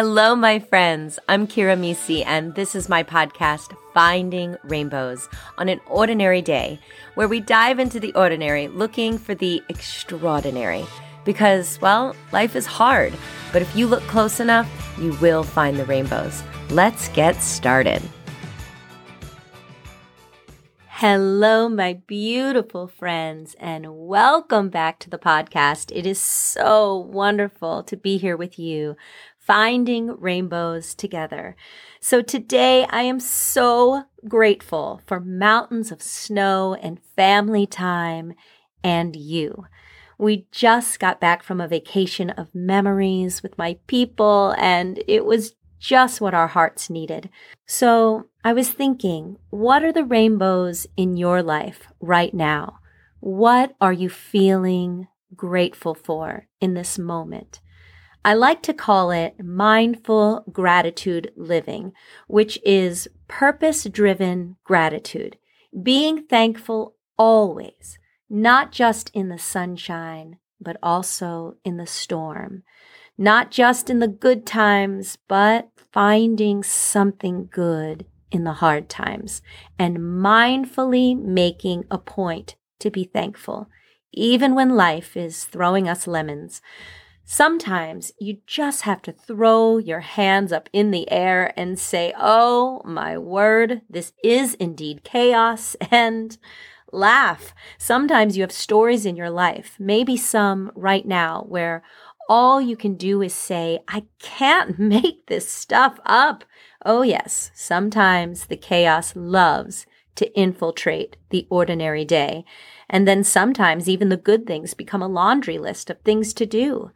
Hello, my friends. I'm Kira Mesi, and this is my podcast, Finding Rainbows, on an ordinary day, where we dive into the ordinary looking for the extraordinary. Because, well, life is hard, but if you look close enough, you will find the rainbows. Let's get started. Hello, my beautiful friends, and welcome back to the podcast. It is so wonderful to be here with you finding rainbows together. So today I am so grateful for mountains of snow and family time and you. We just got back from a vacation of memories with my people and it was just what our hearts needed. So I was thinking, what are the rainbows in your life right now? What are you feeling grateful for in this moment? I like to call it mindful gratitude living, which is purpose driven gratitude, being thankful always, not just in the sunshine, but also in the storm, not just in the good times, but finding something good in the hard times and mindfully making a point to be thankful, even when life is throwing us lemons. Sometimes you just have to throw your hands up in the air and say, Oh my word, this is indeed chaos, and laugh. Sometimes you have stories in your life, maybe some right now, where all you can do is say, I can't make this stuff up. Oh, yes, sometimes the chaos loves to infiltrate the ordinary day. And then sometimes even the good things become a laundry list of things to do.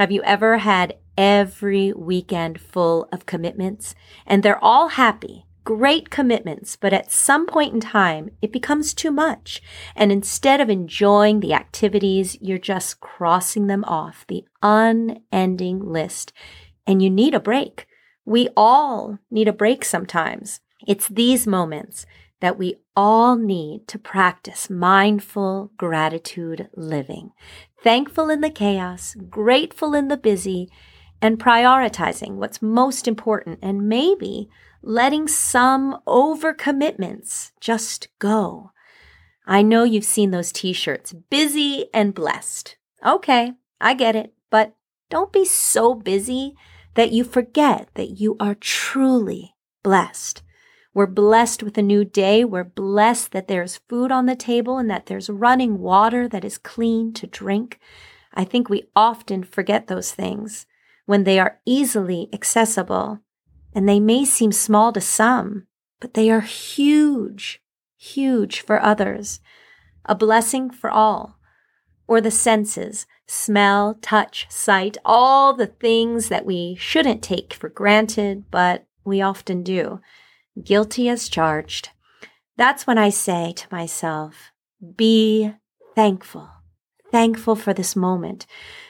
Have you ever had every weekend full of commitments and they're all happy? Great commitments, but at some point in time, it becomes too much. And instead of enjoying the activities, you're just crossing them off the unending list. And you need a break. We all need a break sometimes. It's these moments that we all need to practice mindful gratitude living thankful in the chaos, grateful in the busy, and prioritizing what's most important and maybe letting some overcommitments just go. I know you've seen those t shirts, busy and blessed. Okay, I get it, but don't be so busy that you forget that you are truly blessed. We're blessed with a new day. We're blessed that there's food on the table and that there's running water that is clean to drink. I think we often forget those things when they are easily accessible and they may seem small to some, but they are huge, huge for others, a blessing for all. Or the senses, smell, touch, sight, all the things that we shouldn't take for granted, but we often do guilty as charged, that's when I say to myself, be thankful, thankful for this moment.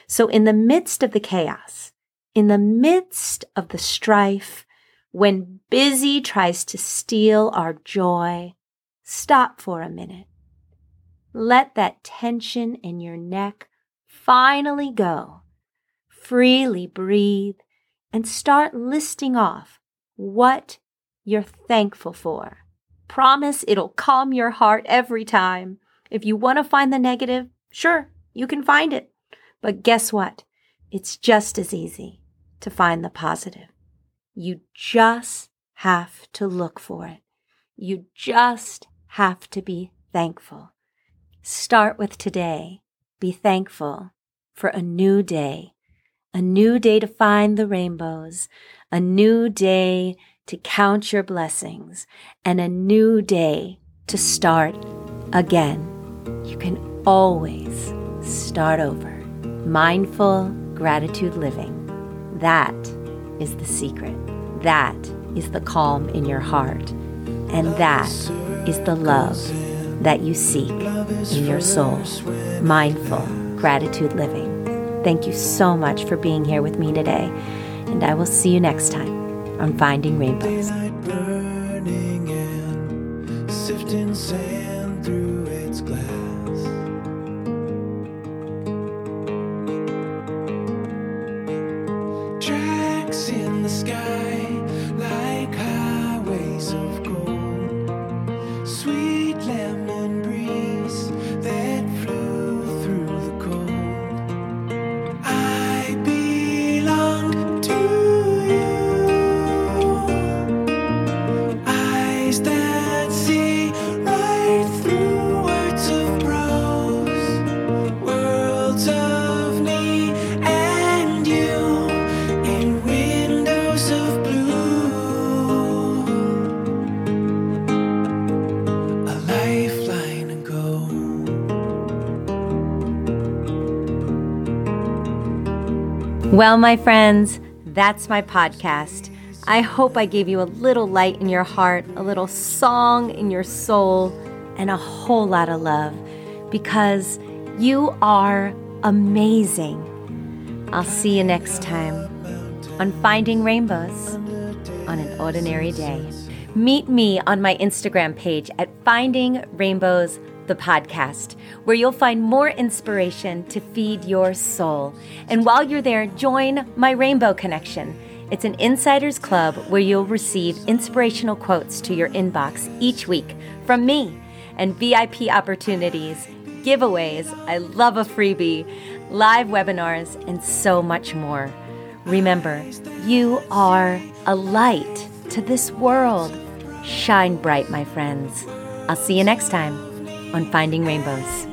So, in the midst of the chaos, in the midst of the strife, when busy tries to steal our joy, stop for a minute. Let that tension in your neck finally go. Freely breathe and start listing off what you're thankful for. Promise it'll calm your heart every time. If you want to find the negative, sure, you can find it. But guess what? It's just as easy to find the positive. You just have to look for it. You just have to be thankful. Start with today. Be thankful for a new day, a new day to find the rainbows, a new day to count your blessings, and a new day to start again. You can always start over. Mindful gratitude living. That is the secret. That is the calm in your heart. And that is the love that you seek in your soul. Mindful gratitude living. Thank you so much for being here with me today, and I will see you next time on Finding Rainbows. Well, my friends, that's my podcast. I hope I gave you a little light in your heart, a little song in your soul, and a whole lot of love because you are amazing. I'll see you next time on Finding Rainbows on an Ordinary Day. Meet me on my Instagram page at Finding Rainbows the podcast, where you'll find more inspiration to feed your soul. And while you're there, join my Rainbow Connection. It's an insiders club where you'll receive inspirational quotes to your inbox each week from me and VIP opportunities, giveaways, I love a freebie, live webinars, and so much more. Remember, you are a light to this world. Shine bright, my friends. I'll see you next time on Finding Rainbows.